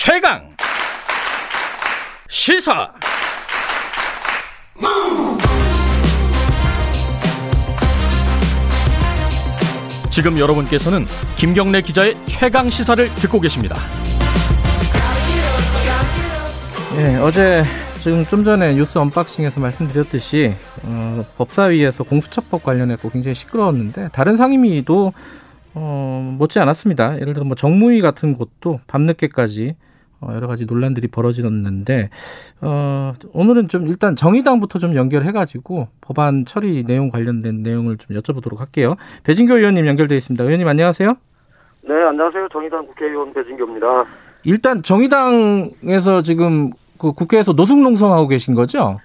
최강 시사 지금 여러분께서는 김경래 기자의 최강 시사를 듣고 계십니다. 네, 어제 지금 좀 전에 뉴스 언박싱에서 말씀드렸듯이 어, 법사위에서 공수처법 관련해서 굉장히 시끄러웠는데 다른 상임위도 어, 못지 않았습니다. 예를 들어 뭐 정무위 같은 곳도 밤늦게까지 어, 여러 가지 논란들이 벌어졌는데 어, 오늘은 좀 일단 정의당부터 좀 연결해가지고 법안 처리 내용 관련된 내용을 좀 여쭤보도록 할게요. 배진교 의원님 연결돼 있습니다. 의원님 안녕하세요. 네, 안녕하세요. 정의당 국회의원 배진교입니다. 일단 정의당에서 지금 그 국회에서 노숙농성하고 계신 거죠?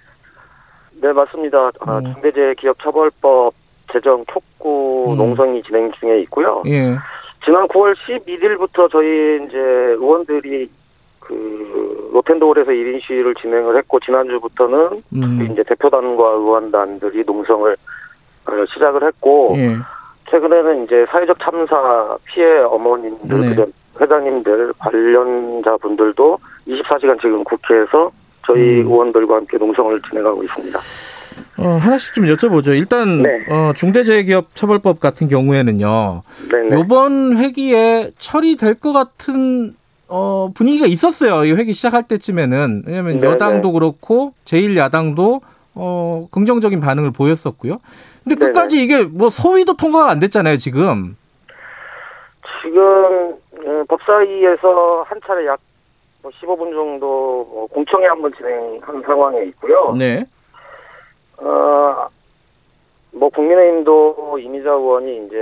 네, 맞습니다. 아, 음. 중대재해 기업처벌법 제정 촉구 음. 농성이 진행 중에 있고요. 예. 지난 9월 11일부터 저희 이제 의원들이 그 로텐도홀에서 1인 시위를 진행을 했고 지난주부터는 음. 이제 대표단과 의원단들이 농성을 어, 시작을 했고 예. 최근에는 이제 사회적 참사 피해 어머님들, 네. 회장님들, 관련자 분들도 24시간 지금 국회에서 저희 음. 의원들과 함께 농성을 진행하고 있습니다. 어, 하나씩 좀 여쭤보죠. 일단 네. 어, 중대재해기업 처벌법 같은 경우에는요. 네네. 요번 회기에 처리될 것 같은 어, 분위기가 있었어요. 이 회기 시작할 때쯤에는. 왜냐하면 네네. 여당도 그렇고 제1야당도 어, 긍정적인 반응을 보였었고요. 근데 네네. 끝까지 이게 뭐 소위도 통과가 안 됐잖아요, 지금. 지금 어, 법사위에서 한 차례 약 15분 정도 뭐 공청회 한 번 진행한 상황에 있고요. 네. 어, 뭐 국민의힘도 이미자 의원이 이제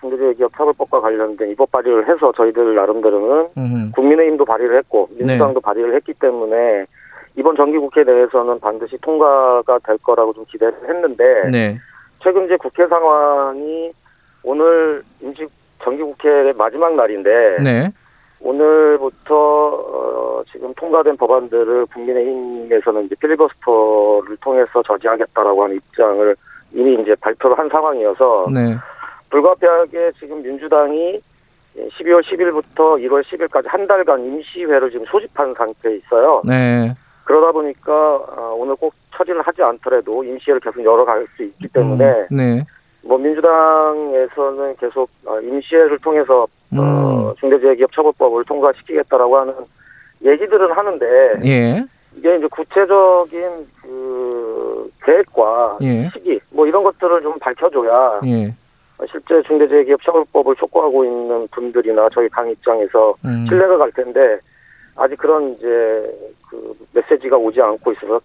중대재해기업 처벌법과 관련된 입법 발의를 해서 저희들 나름대로는 음. 국민의힘도 발의를 했고 민주당도 발의를 했기 때문에 이번 정기국회 내에서는 반드시 통과가 될 거라고 좀 기대를 했는데 네. 최근 이제 국회 상황이 오늘 임시 정기국회 마지막 날인데 네. 오늘부터 어, 지금 통과된 법안들을 국민의힘에서는 이제 필리버스터를 통해서 저지하겠다라고 하는 입장을 이미 이제 발표를 한 상황이어서 네. 불가피하게 지금 민주당이 12월 10일부터 1월 10일까지 한 달간 임시회를 지금 소집한 상태에 있어요. 네. 그러다 보니까 아, 오늘 꼭 처리를 하지 않더라도 임시회를 계속 열어갈 수 있기 때문에 음, 네. 뭐 민주당에서는 계속 아, 임시회를 통해서 음. 어, 중대재해기업처벌법을 통과시키겠다라고 하는 얘기들은 하는데 예. 이게 이제 구체적인 그 계획과 예. 시기 뭐 이런 것들을 좀 밝혀줘야 예. 실제 중대재해기업처벌법을 촉구하고 있는 분들이나 저희 당 입장에서 음. 신뢰가 갈 텐데 아직 그런 이제 그 메시지가 오지 않고 있어서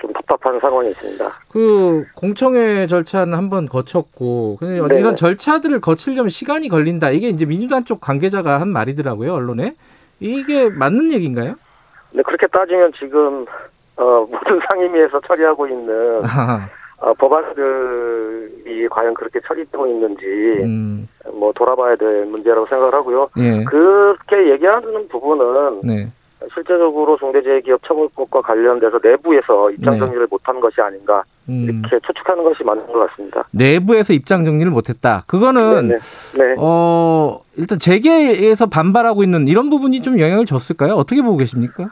좀 답답한 상황이 있습니다. 그 공청회 절차는 한번 거쳤고 근데 네네. 이런 절차들을 거치려면 시간이 걸린다. 이게 이제 민주당 쪽 관계자가 한 말이더라고요 언론에. 이게 맞는 얘기인가요? 근데 그렇게 따지면 지금 어, 모든 상임위에서 처리하고 있는 어, 법안들이 과연 그렇게 처리되고 있는지 음, 뭐 돌아봐야 될 문제라고 생각을 하고요. 예, 그렇게 얘기하는 부분은 네, 실제적으로 중대재해기업 처벌법과 관련돼서 내부에서 입장 네. 정리를 못한 것이 아닌가 음, 이렇게 추측하는 것이 맞는 것 같습니다. 내부에서 입장 정리를 못했다. 그거는 네, 네. 어 일단 재계에서 반발하고 있는 이런 부분이 좀 영향을 줬을까요? 어떻게 보고 계십니까?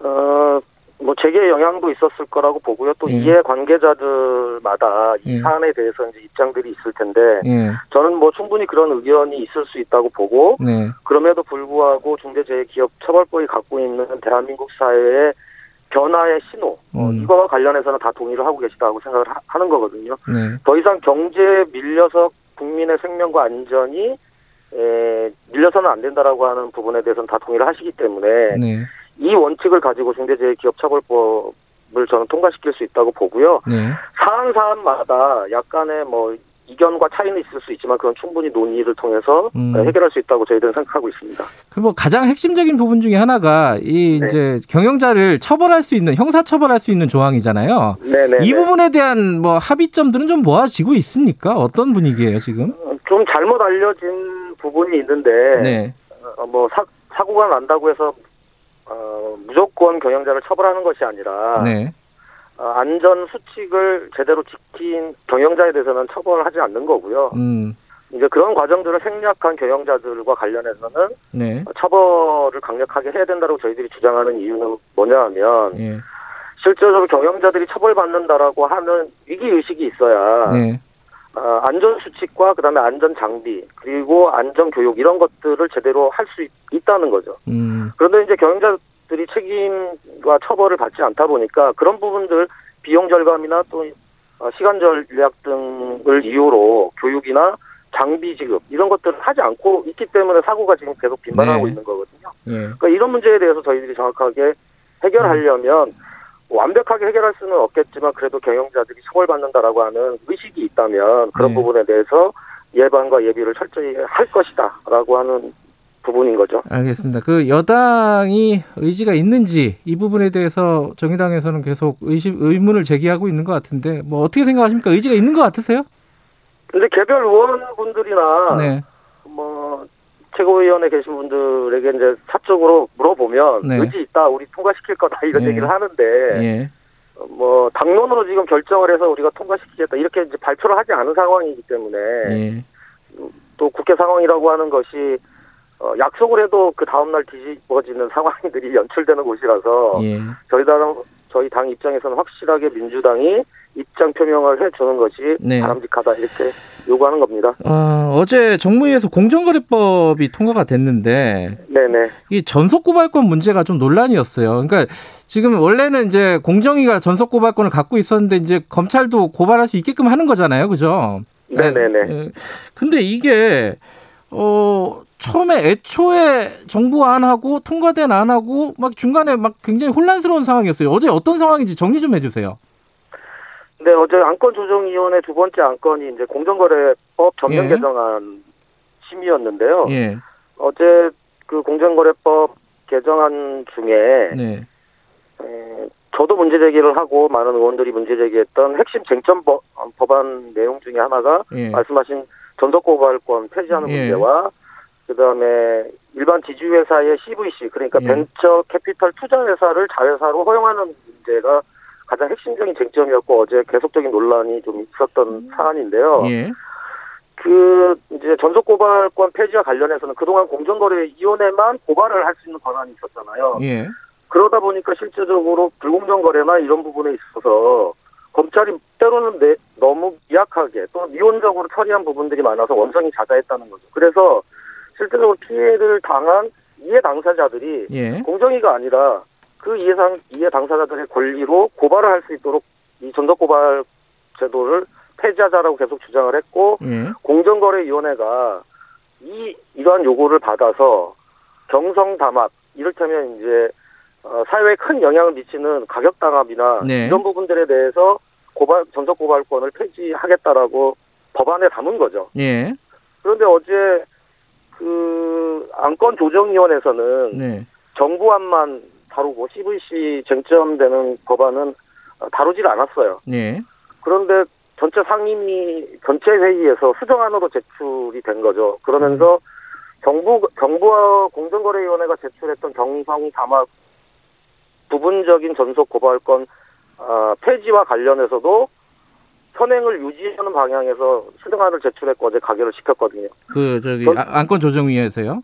어, 뭐 제게 영향도 있었을 거라고 보고요. 또 예. 이해 관계자들마다 이 예. 사안에 대해서 이제 입장들이 있을 텐데 예, 저는 뭐 충분히 그런 의견이 있을 수 있다고 보고 네, 그럼에도 불구하고 중대재해기업처벌법이 갖고 있는 대한민국 사회의 변화의 신호 어, 음. 이거와 관련해서는 다 동의를 하고 계시다고 생각을 하, 하는 거거든요. 네, 더 이상 경제에 밀려서 국민의 생명과 안전이 에, 밀려서는 안 된다라고 하는 부분에 대해서는 다 동의를 하시기 때문에 네, 이 원칙을 가지고 중대재해기업처벌법을 저는 통과시킬 수 있다고 보고요. 네, 사안 사안마다 약간의 뭐 이견과 차이는 있을 수 있지만 그건 충분히 논의를 통해서 음. 해결할 수 있다고 저희들은 생각하고 있습니다. 그뭐 가장 핵심적인 부분 중에 하나가 이 네. 이제 경영자를 처벌할 수 있는 형사 처벌할 수 있는 조항이잖아요. 네네. 이 부분에 대한 뭐 합의점들은 좀 모아지고 있습니까? 어떤 분위기예요 지금? 좀 잘못 알려진 부분이 있는데 네, 어, 뭐 사, 사고가 난다고 해서 어, 무조건 경영자를 처벌하는 것이 아니라 네, 어, 안전 수칙을 제대로 지킨 경영자에 대해서는 처벌하지 않는 거고요. 음, 이제 그런 과정들을 생략한 경영자들과 관련해서는 네. 처벌을 강력하게 해야 된다고 저희들이 주장하는 이유는 뭐냐하면 예. 실제적으로 경영자들이 처벌받는다라고 하는 위기 의식이 있어야 네. 어, 안전 수칙과 그다음에 안전 장비 그리고 안전 교육 이런 것들을 제대로 할 수 있다는 거죠. 음. 그런데 이제 경영자들이 책임과 처벌을 받지 않다 보니까 그런 부분들 비용 절감이나 또 어, 시간 전략 등을 이유로 교육이나 장비 지급 이런 것들을 하지 않고 있기 때문에 사고가 지금 계속 빈번하고 네. 있는 거거든요. 예. 그러니까 이런 문제에 대해서 저희들이 정확하게 해결하려면 완벽하게 해결할 수는 없겠지만 그래도 경영자들이 처벌받는다라고 하는 의식이 있다면 그런 네. 부분에 대해서 예방과 예비를 철저히 할 것이다라고 하는 부분인 거죠. 알겠습니다. 그 여당이 의지가 있는지 이 부분에 대해서 정의당에서는 계속 의심, 의문을 제기하고 있는 것 같은데 뭐 어떻게 생각하십니까? 의지가 있는 것 같으세요? 근데 개별 의원분들이나 네. 뭐 최고위원회 계신 분들에게 이제 사적으로 물어보면 네. 의지 있다 우리 통과시킬 거다 이런 네. 얘기를 하는데 예. 뭐 당론으로 지금 결정을 해서 우리가 통과시키겠다 이렇게 이제 발표를 하지 않은 상황이기 때문에 예. 또 국회 상황이라고 하는 것이 어, 약속을 해도 그 다음날 뒤집어지는 상황들이 연출되는 곳이라서 예. 저희 당 저희 당 입장에서는 확실하게 민주당이 입장 표명을 해주는 것이 네. 바람직하다 이렇게 요구하는 겁니다. 어, 어제 정무위에서 공정거래법이 통과가 됐는데 네네. 이 전속고발권 문제가 좀 논란이었어요. 그러니까 지금 원래는 이제 공정위가 전속고발권을 갖고 있었는데 이제 검찰도 고발할 수 있게끔 하는 거잖아요, 그죠? 네네네. 예. 근데 이게 어 처음에 애초에 정부 안하고 통과된 안하고 막 중간에 막 굉장히 혼란스러운 상황이었어요. 어제 어떤 상황인지 정리 좀 해주세요. 네 어제 안건 조정위원회 두 번째 안건이 이제 공정거래법 전면 예. 개정안 심의였는데요. 예, 어제 그 공정거래법 개정안 중에 네, 에, 저도 문제 제기를 하고 많은 의원들이 문제 제기했던 핵심 쟁점 법, 법안 내용 중에 하나가 예, 말씀하신 전속고발권 폐지하는 예. 문제와 그다음에 일반 지주회사의 CVC 그러니까 예. 벤처 캐피털 투자회사를 자회사로 허용하는 문제가 가장 핵심적인 쟁점이었고 어제 계속적인 논란이 좀 있었던 사안인데요. 예, 그 이제 전속 고발권 폐지와 관련해서는 그동안 공정거래위원회만 고발을 할 수 있는 권한이 있었잖아요. 예, 그러다 보니까 실제적으로 불공정 거래나 이런 부분에 있어서 검찰이 때로는 내, 너무 미약하게 또 미온적으로 처리한 부분들이 많아서 원성이 자자했다는 거죠. 그래서 실제적으로 피해를 당한 이해 당사자들이 예, 공정위가 아니라 그 이해상 이해 당사자들의 권리로 고발을 할 수 있도록 이 전속고발 제도를 폐지하자라고 계속 주장을 했고 예, 공정거래위원회가 이 이러한 요구를 받아서 경성 담합 이를테면 이제 어, 사회에 큰 영향을 미치는 가격 당합이나 네. 이런 부분들에 대해서 고발 전속 고발권을 폐지하겠다라고 법안에 담은 거죠. 예, 그런데 어제 그 안건 조정위원회에서는 네, 정부안만 다루고 CVC 쟁점되는 법안은 어, 다루질 않았어요. 예, 그런데 전체 상임위 전체 회의에서 수정안으로 제출이 된 거죠. 그러면서 정부 정부와 공정거래위원회가 제출했던 경성 담합 부분적인 전속 고발권 아, 폐지와 관련해서도 현행을 유지하는 방향에서 수정안을 제출했고 어제 가결을 시켰거든요. 그 저기 전- 아- 안건 조정위에서요.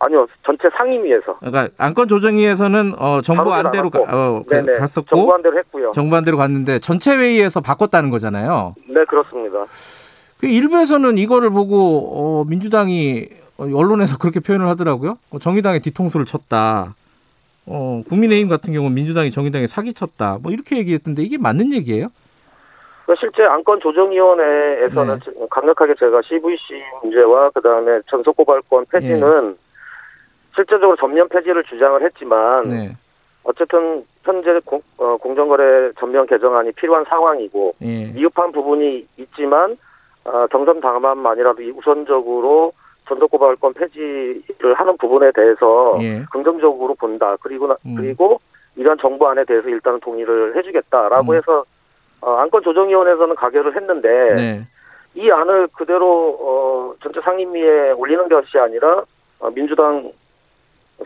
아니요, 전체 상임위에서 그러니까 안건 조정위에서는 어, 정부 안대로 가. 어, 그- 네네 갔었고 정부 안대로 했고요. 정부 안대로 갔는데 전체 회의에서 바꿨다는 거잖아요. 네 그렇습니다. 그 일부에서는 이거를 보고 어, 민주당이 어, 언론에서 그렇게 표현을 하더라고요. 어, 정의당의 뒤통수를 쳤다. 어, 국민의힘 같은 경우는 민주당이 정의당에 사기쳤다. 뭐 이렇게 얘기했던데 이게 맞는 얘기예요? 그 실제 안건 조정위원회에서는 네. 강력하게 제가 CVC 문제와 그 다음에 전속 고발권 폐지는 실제적으로 전면 폐지를 주장을 했지만 네. 어쨌든 현재 공, 어, 공정거래 전면 개정안이 필요한 상황이고 예. 미흡한 부분이 있지만 어, 경선 당함만이라도 우선적으로 전속 고발권 폐지를 하는 부분에 대해서 예. 긍정적으로 본다. 그리고 나- 음. 그리고 이런 정부안에 대해서 일단은 동의를 해주겠다라고 음. 해서 어, 안건 조정위원회에서는 가결을 했는데 네. 이 안을 그대로 어, 전체 상임위에 올리는 것이 아니라 어, 민주당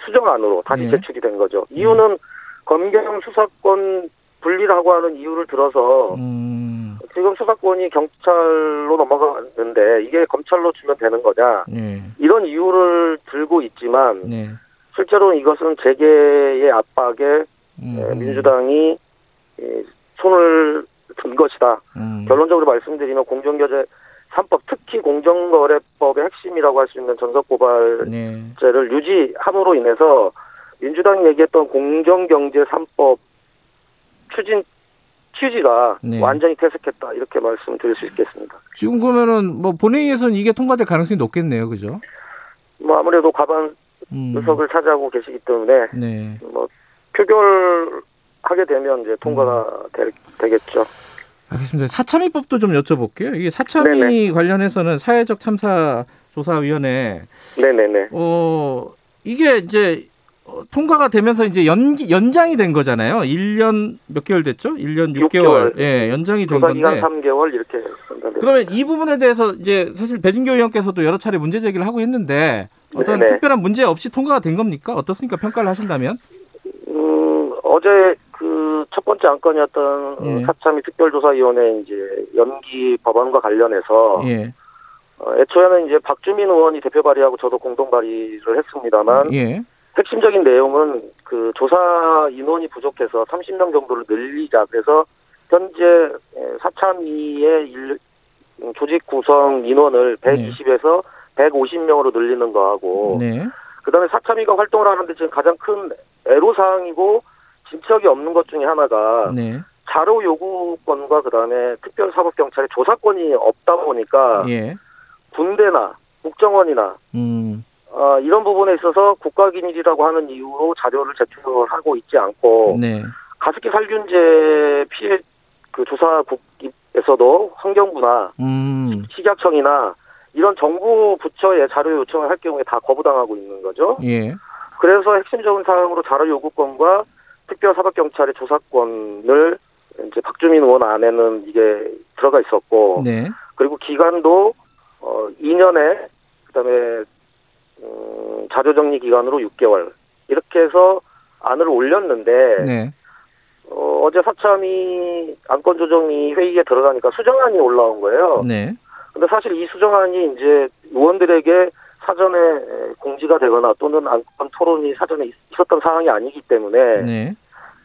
수정안으로 다시 예. 제출이 된 거죠. 이유는 검경 수사권 분리를 하고 하는 이유를 들어서 음, 지금 수사권이 경찰로 넘어갔는데 이게 검찰로 주면 되는 거냐 네, 이런 이유를 들고 있지만 네. 실제로 이것은 재계의 압박에 음, 에, 민주당이 에, 손을 든 것이다. 음, 결론적으로 말씀드리면 공정거래 3법 특히 공정거래법의 핵심이라고 할 수 있는 전속고발제를 네. 유지함으로 인해서 민주당이 얘기했던 공정경제 3법 추진 취지가 네. 완전히 퇴색했다 이렇게 말씀드릴 수 있겠습니다. 지금 그러면은 뭐 본회의에서는 이게 통과될 가능성이 높겠네요, 그죠? 뭐 아무래도 과반 음, 의석을 차지하고 계시기 때문에 네. 뭐 표결 하게 되면 이제 통과가 되, 되겠죠. 알겠습니다. 사참위법도 좀 여쭤볼게요. 이게 사참위 네네. 관련해서는 사회적 참사 조사위원회 네네네. 어 이게 이제 어, 통과가 되면서 이제 연기 연장이 된 거잖아요. 1년 몇 개월 됐죠? 1년 6개월. 개월. 예, 연장이 된 조사 기간 건데. 3개월 이렇게 그러면 이 부분에 대해서 이제 사실 배진교 의원께서도 여러 차례 문제 제기를 하고 했는데 어떤 네네. 특별한 문제 없이 통과가 된 겁니까? 어떻습니까? 평가를 하신다면? 음, 어제 그 첫 번째 안건이었던 예. 사참위 특별조사위원회 이제 연기 법안과 관련해서 예. 어, 애초에는 이제 박주민 의원이 대표 발의하고 저도 공동 발의를 했습니다만 예. 핵심적인 내용은 그 조사 인원이 부족해서 30명 정도를 늘리자 그래서 현재 에, 사참위의 일- 음, 조직 구성 인원을 120에서 150명으로 늘리는 거하고 네. 그다음에 사참위가 활동을 하는데 지금 가장 큰 애로사항이고 진척이 없는 것 중에 하나가 네. 자료 요구권과 그다음에 특별사법경찰의 조사권이 없다 보니까 예. 군대나 국정원이나 음. 어, 이런 부분에 있어서 국가기밀이라고 하는 이유로 자료를 제출하고 있지 않고 네. 가습기 살균제 피해 그 조사국에서도 환경부나 음. 식약청이나 이런 정부 부처에 자료 요청을 할 경우에 다 거부당하고 있는 거죠. 예. 그래서 핵심적인 사항으로 자료 요구권과 특별사법경찰의 조사권을 이제 박주민 의원 안에는 이게 들어가 있었고 네. 그리고 기간도 어 2년에 그다음에 음, 자료 정리 기간으로 6개월 이렇게 해서 안을 올렸는데 네. 어, 어제 사참이 안건 조정이 회의에 들어가니까 수정안이 올라온 거예요. 네. 근데 사실 이 수정안이 이제 의원들에게 사전에 공지가 되거나 또는 안건 토론이 사전에 있- 있었던 사항이 아니기 때문에 네.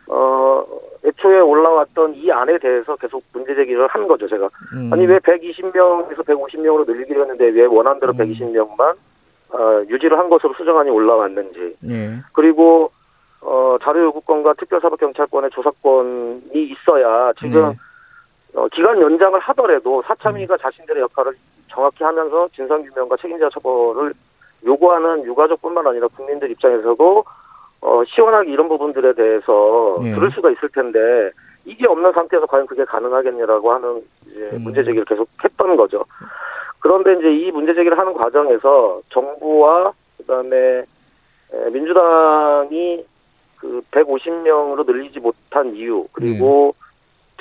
어 애초에 올라왔던 이 안에 대해서 계속 문제 제기를 한 거죠 제가 음. 아니 왜 120명에서 150명으로 늘리기로 했는데 왜 원안대로 음. 120명만 어, 유지를 한 것으로 수정안이 올라왔는지 예. 그리고 어, 자료 요구권과 특별사법경찰권의 조사권이 있어야 지금 네. 어, 기간 연장을 하더라도 사참위가 자신들의 역할을 정확히 하면서 진상규명과 책임자 처벌을 요구하는 유가족뿐만 아니라 국민들 입장에서도 어, 시원하게 이런 부분들에 대해서 예. 들을 수가 있을 텐데 이게 없는 상태에서 과연 그게 가능하겠냐라고 하는 이제 음. 문제 제기를 계속 했던 거죠. 그런데 이제 이 문제 제기를 하는 과정에서 정부와 그다음에 에, 민주당이 그 150명으로 늘리지 못한 이유 그리고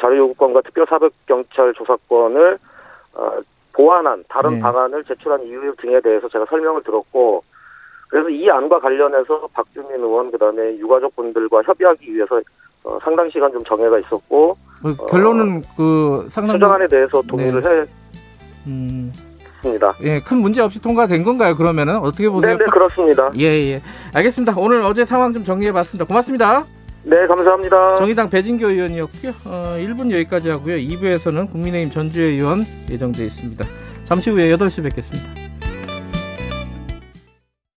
자료 요구권과 특별 사법 경찰 조사권을 어, 보완한 다른 네. 방안을 제출한 이유 등에 대해서 제가 설명을 들었고 그래서 이 안과 관련해서 박주민 의원 그다음에 유가족분들과 협의하기 위해서 어, 상당 시간 좀 정해가 있었고 뭐 결론은 그 상당 수정안에 대해서 동의를 네. 음, 했습니다. 예, 큰 문제 없이 통과된 건가요? 그러면은 어떻게 보세요? 네, 네 그렇습니다. 예, 예. 알겠습니다. 오늘 어제 상황 좀 정리해 봤습니다. 고맙습니다. 네 감사합니다. 정의당 배진교 의원이었고요. 어, 1분 여기까지 하고요. 2부에서는 국민의힘 전주혜 의원 예정돼 있습니다. 잠시 후에 8시 뵙겠습니다.